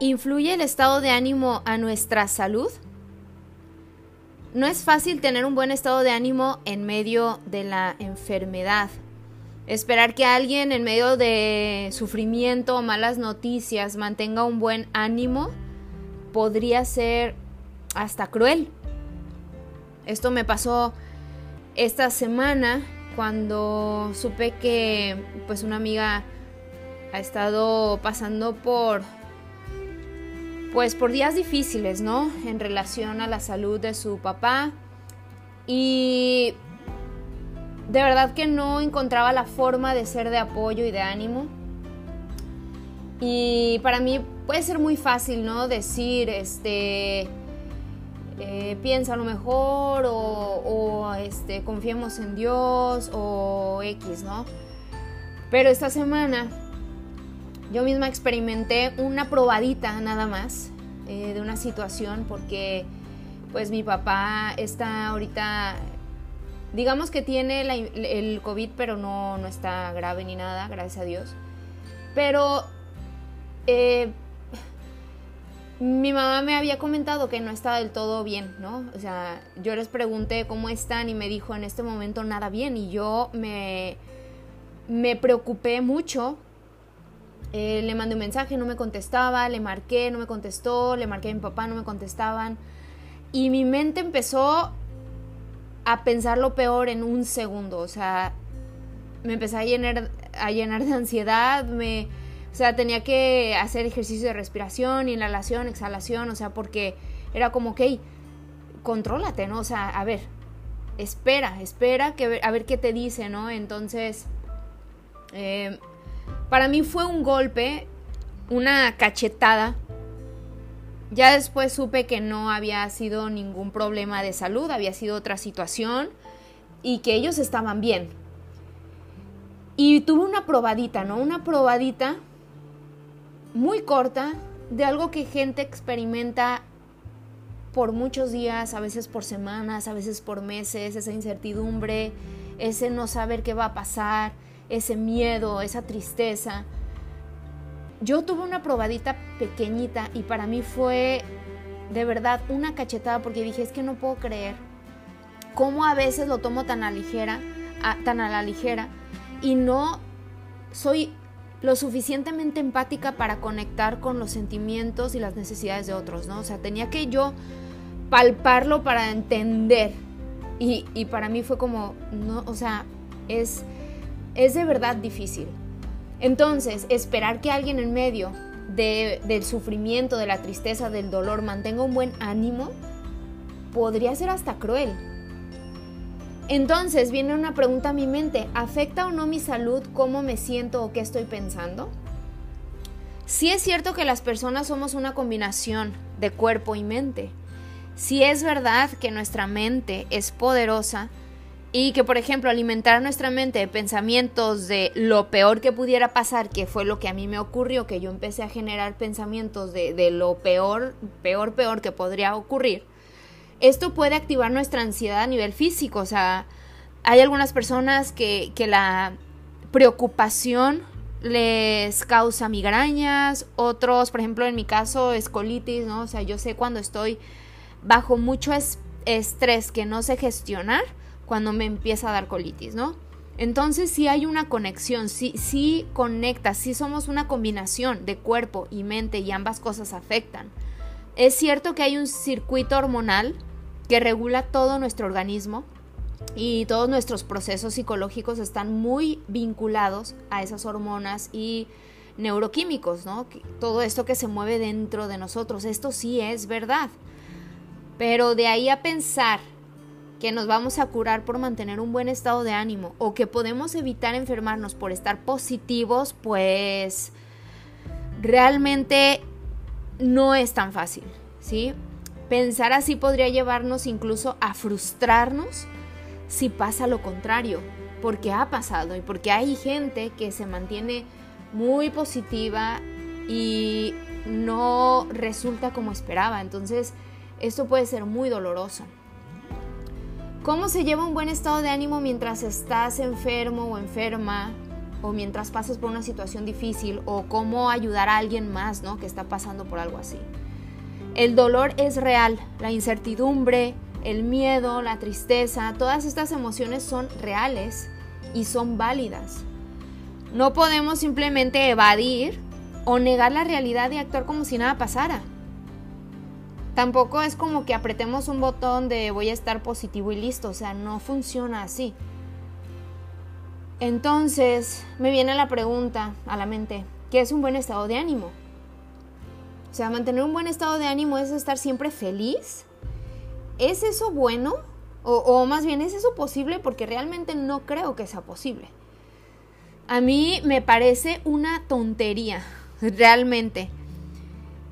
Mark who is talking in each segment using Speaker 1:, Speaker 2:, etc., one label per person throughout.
Speaker 1: ¿Influye el estado de ánimo a nuestra salud? No es fácil tener un buen estado de ánimo en medio de la enfermedad. Esperar que alguien en medio de sufrimiento o malas noticias mantenga un buen ánimo podría ser hasta cruel. Esto me pasó esta semana cuando supe que pues una amiga ha estado pasando por pues por días difíciles, ¿no? En relación a la salud de su papá. Y de verdad que no encontraba la forma de ser de apoyo y de ánimo. Y para mí puede ser muy fácil, ¿no? Decir, este, eh, piensa lo mejor o, o, este, confiemos en Dios o X, ¿no? Pero esta semana yo misma experimenté una probadita nada más eh, de una situación porque pues mi papá está ahorita, digamos que tiene el COVID pero no, no está grave ni nada, gracias a Dios. Pero eh, mi mamá me había comentado que no estaba del todo bien, ¿no? O sea, yo les pregunté cómo están y me dijo en este momento nada bien y yo me, me preocupé mucho eh, le mandé un mensaje, no me contestaba, le marqué, no me contestó, le marqué a mi papá, no me contestaban. Y mi mente empezó a pensar lo peor en un segundo. O sea, me empecé a llenar, a llenar de ansiedad, me, o sea, tenía que hacer ejercicio de respiración, inhalación, exhalación, o sea, porque era como, ok, contrólate, ¿no? O sea, a ver, espera, espera que, a ver qué te dice, ¿no? Entonces, eh, para mí fue un golpe, una cachetada. Ya después supe que no había sido ningún problema de salud, había sido otra situación y que ellos estaban bien. Y tuve una probadita, ¿no? Una probadita muy corta de algo que gente experimenta por muchos días, a veces por semanas, a veces por meses, esa incertidumbre, ese no saber qué va a pasar, ese miedo, esa tristeza. Yo tuve una probadita pequeñita y para mí fue de verdad una cachetada porque dije, es que no puedo creer cómo a veces lo tomo tan a ligera, tan a la ligera y no soy lo suficientemente empática para conectar con los sentimientos y las necesidades de otros, ¿no? O sea, tenía que yo palparlo para entender. Y, y para mí fue como, no, o sea, es es de verdad difícil. Entonces, esperar que alguien en medio del sufrimiento, de la tristeza, del dolor mantenga un buen ánimo, podría ser hasta cruel. Entonces viene una pregunta a mi mente, ¿afecta o no mi salud cómo me siento o qué estoy pensando? Sí es cierto que las personas somos una combinación de cuerpo y mente. Sí es verdad que nuestra mente es poderosa, y que, por ejemplo, alimentar nuestra mente de pensamientos de lo peor que pudiera pasar, que fue lo que a mí me ocurrió, que yo empecé a generar pensamientos de, lo peor, peor, peor que podría ocurrir, esto puede activar nuestra ansiedad a nivel físico. O sea, hay algunas personas que, que la preocupación les causa migrañas, otros, por ejemplo, en mi caso, escolitis, ¿no? O sea, yo sé cuando estoy bajo mucho estrés que no sé gestionar, cuando me empieza a dar colitis, ¿no? Entonces sí hay una conexión, sí, sí conecta, sí somos una combinación de cuerpo y mente y ambas cosas afectan. Es cierto que hay un circuito hormonal que regula todo nuestro organismo y todos nuestros procesos psicológicos están muy vinculados a esas hormonas y neuroquímicos, ¿no? Todo esto que se mueve dentro de nosotros, esto sí es verdad. Pero de ahí a pensar que nos vamos a curar por mantener un buen estado de ánimo o que podemos evitar enfermarnos por estar positivos, pues realmente no es tan fácil, ¿sí? Pensar así podría llevarnos incluso a frustrarnos si pasa lo contrario, porque ha pasado y porque hay gente que se mantiene muy positiva y no resulta como esperaba, entonces esto puede ser muy doloroso. ¿Cómo se lleva un buen estado de ánimo mientras estás enfermo o enferma? o mientras pases por una situación difícil o cómo ayudar a alguien más, ¿no? Que está pasando por algo así. El dolor es real, la incertidumbre, el miedo, la tristeza, todas estas emociones son reales y son válidas. No podemos simplemente evadir o negar la realidad y actuar como si nada pasara. Tampoco es como que apretemos un botón de voy a estar positivo y listo, o sea, no funciona así. Entonces me viene la pregunta a la mente, ¿qué es un buen estado de ánimo? O sea, mantener un buen estado de ánimo es estar siempre feliz. ¿Es eso bueno? O, más bien, ¿es eso posible? Porque realmente no creo que sea posible. A mí me parece una tontería, realmente.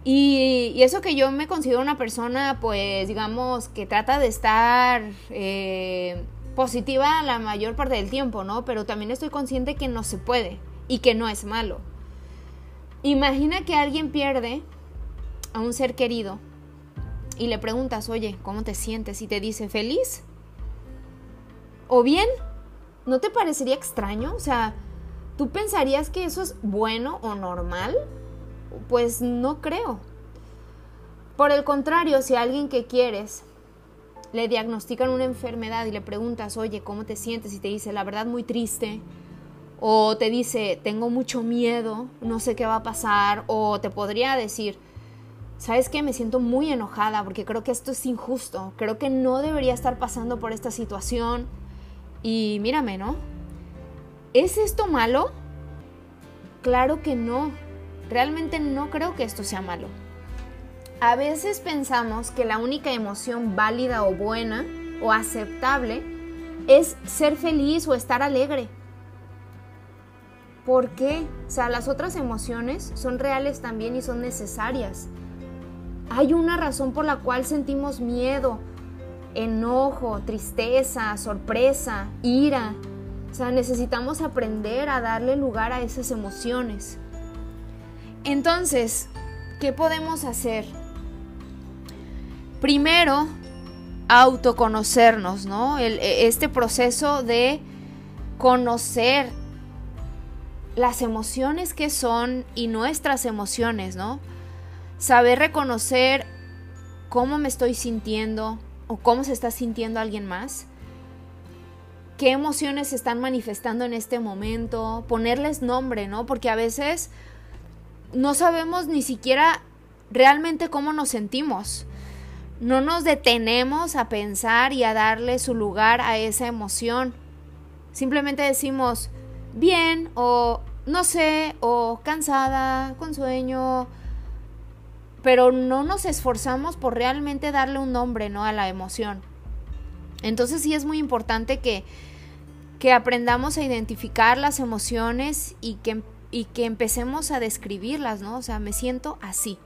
Speaker 1: Y, eso que yo me considero una persona, pues, digamos, que trata de estar eh, positiva la mayor parte del tiempo, ¿no? Pero también estoy consciente que no se puede y que no es malo. Imagina que alguien pierde a un ser querido y le preguntas, oye, ¿cómo te sientes? Y te dice, feliz. O bien, ¿no te parecería extraño? O sea, ¿tú pensarías que eso es bueno o normal? Pues no creo. Por el contrario, si alguien que quieres le diagnostican una enfermedad y le preguntas, oye, ¿cómo te sientes? Y te dice, la verdad, muy triste. O te dice, tengo mucho miedo, no sé qué va a pasar. O te podría decir, ¿sabes qué? Me siento muy enojada porque creo que esto es injusto. Creo que no debería estar pasando por esta situación. Y mírame, ¿no? ¿Es esto malo? Claro que no. Realmente no creo que esto sea malo. A veces pensamos que la única emoción válida o buena o aceptable es ser feliz o estar alegre. ¿Por qué? O sea, las otras emociones son reales también y son necesarias. Hay una razón por la cual sentimos miedo, enojo, tristeza, sorpresa, ira. O sea, necesitamos aprender a darle lugar a esas emociones. Entonces, ¿qué podemos hacer? Primero, autoconocernos, ¿no? E, este proceso de conocer las emociones que son y nuestras emociones, ¿no? Saber reconocer cómo me estoy sintiendo o cómo se está sintiendo alguien más. Qué emociones se están manifestando en este momento, ponerles nombre, ¿no? Porque a veces no sabemos ni siquiera realmente cómo nos sentimos no nos detenemos a pensar y a darle su lugar a esa emoción. Simplemente decimos bien o no sé o cansada, con sueño, pero no nos esforzamos por realmente darle un nombre, ¿no? a la emoción. Entonces sí es muy importante que que aprendamos a identificar las emociones y que, y que empecemos a describirlas, ¿no? O sea, me siento así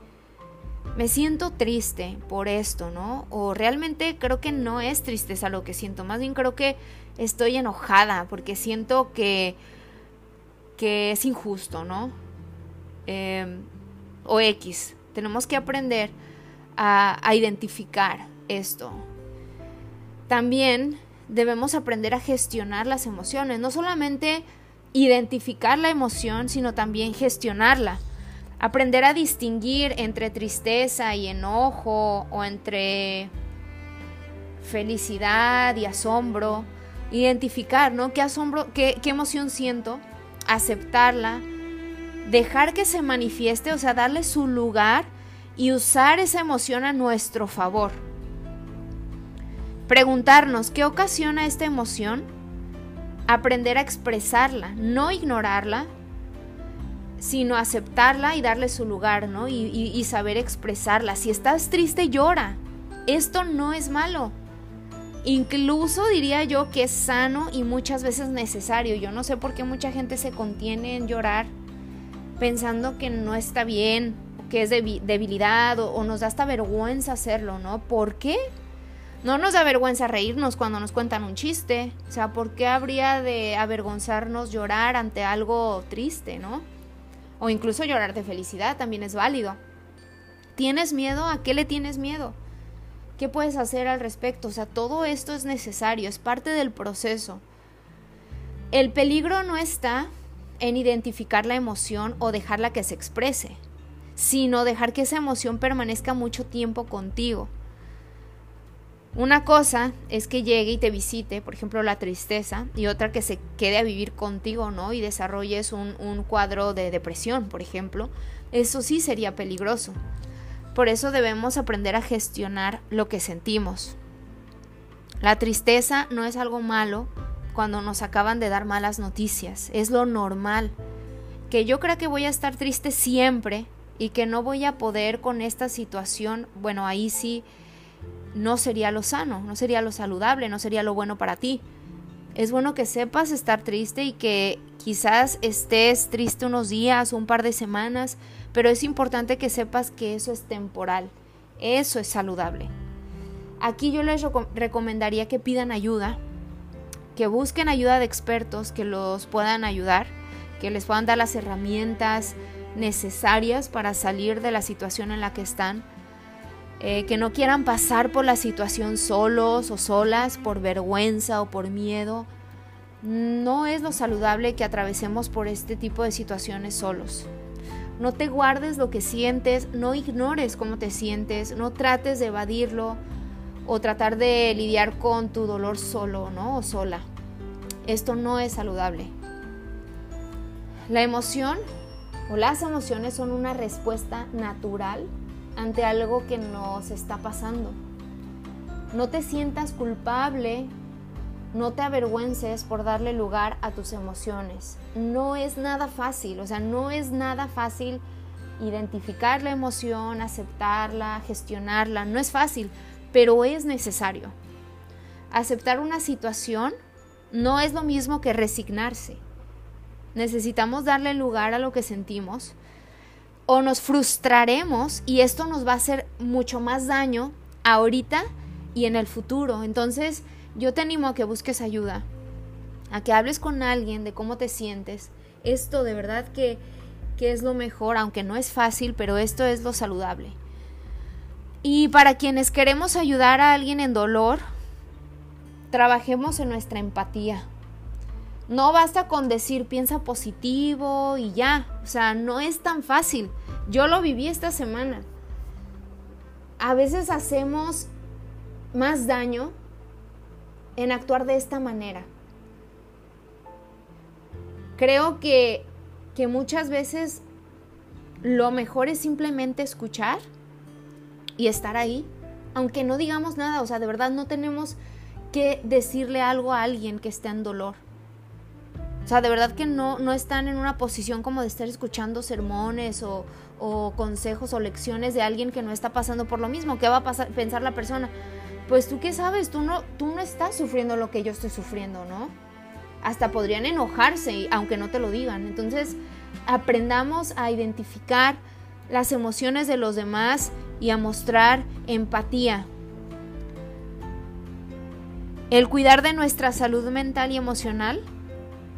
Speaker 1: me siento triste por esto, ¿no? O realmente creo que no es tristeza lo que siento, más bien creo que estoy enojada porque siento que, que es injusto, ¿no? Em, o X. Tenemos que aprender a, a identificar esto. También debemos aprender a gestionar las emociones, no solamente identificar la emoción, sino también gestionarla Aprender a distinguir entre tristeza y enojo o entre felicidad y asombro. Identificar, ¿no? ¿Qué asombro, qué, qué emoción siento? Aceptarla. Dejar que se manifieste, o sea, darle su lugar y usar esa emoción a nuestro favor. Preguntarnos qué ocasiona esta emoción. Aprender a expresarla, no ignorarla, sino aceptarla y darle su lugar, ¿no? Y, saber expresarla. Si estás triste, llora. Esto no es malo. Incluso diría yo que es sano y muchas veces necesario. Yo no sé por qué mucha gente se contiene en llorar pensando que no está bien, que es debilidad o, o, nos da hasta vergüenza hacerlo, ¿no? ¿Por qué? No nos da vergüenza reírnos cuando nos cuentan un chiste. O sea, ¿por qué habría de avergonzarnos llorar ante algo triste, ¿no? o incluso llorar de felicidad también es válido. ¿Tienes miedo? ¿A qué le tienes miedo? ¿Qué puedes hacer al respecto? O sea, todo esto es necesario, es parte del proceso. El peligro no está en identificar la emoción o dejarla que se exprese, sino dejar que esa emoción permanezca mucho tiempo contigo. Una cosa es que llegue y te visite, por ejemplo, la tristeza, y otra que se quede a vivir contigo, ¿no? Y desarrolles un, un cuadro de depresión, por ejemplo. Eso sí sería peligroso. Por eso debemos aprender a gestionar lo que sentimos. La tristeza no es algo malo cuando nos acaban de dar malas noticias, es lo normal. Que yo creo que voy a estar triste siempre y que no voy a poder con esta situación, bueno, ahí sí no sería lo sano, no sería lo saludable, no sería lo bueno para ti. Es bueno que sepas estar triste y que quizás estés triste unos días un par de semanas, pero es importante que sepas que eso es temporal, eso es saludable. Aquí yo les recomendaría que pidan ayuda, que busquen ayuda de expertos que los puedan ayudar, que les puedan dar las herramientas necesarias para salir de la situación en la que están, eh, que no quieran pasar por la situación solos o solas por vergüenza o por miedo. No es lo saludable que atravesemos por este tipo de situaciones solos. No te guardes lo que sientes, no ignores cómo te sientes, no trates de evadirlo o tratar de lidiar con tu dolor solo, ¿no? O sola. Esto no es saludable. La emoción o las emociones son una respuesta natural ante algo que nos está pasando. No te sientas culpable, no te avergüences por darle lugar a tus emociones no es nada fácil, o sea, no es nada fácil identificar la emoción, aceptarla, gestionarla, no es fácil, pero es necesario. Aceptar una situación no es lo mismo que resignarse. Necesitamos darle lugar a lo que sentimos o nos frustraremos y esto nos va a hacer mucho más daño ahorita y en el futuro. Entonces, yo te animo a que busques ayuda a que hables con alguien de cómo te sientes. Esto de verdad que, que es lo mejor, aunque no es fácil, pero esto es lo saludable. Y para quienes queremos ayudar a alguien en dolor, trabajemos en nuestra empatía. No basta con decir piensa positivo y ya. O sea, no es tan fácil. Yo lo viví esta semana. A veces hacemos más daño en actuar de esta manera. Creo que, que muchas veces lo mejor es simplemente escuchar y estar ahí, aunque no digamos nada, o sea, de verdad no tenemos que decirle algo a alguien que esté en dolor. O sea, de verdad que no, no están en una posición como de estar escuchando sermones o, o consejos o lecciones de alguien que no está pasando por lo mismo. ¿Qué va a pasar, pensar la persona? Pues tú qué sabes, tú no, tú no estás sufriendo lo que yo estoy sufriendo, ¿no? hasta podrían enojarse, aunque no te lo digan. Entonces, aprendamos a identificar las emociones de los demás y a mostrar empatía. El cuidar de nuestra salud mental y emocional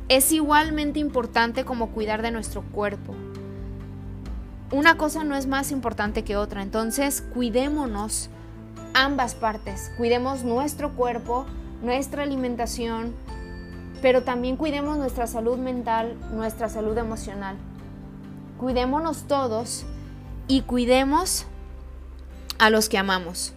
Speaker 1: es igualmente importante como cuidar de nuestro cuerpo. Una cosa no es más importante que otra, entonces cuidémonos ambas partes, cuidemos nuestro cuerpo, nuestra alimentación, pero también cuidemos nuestra salud mental, nuestra salud emocional. Cuidémonos todos y cuidemos a los que amamos.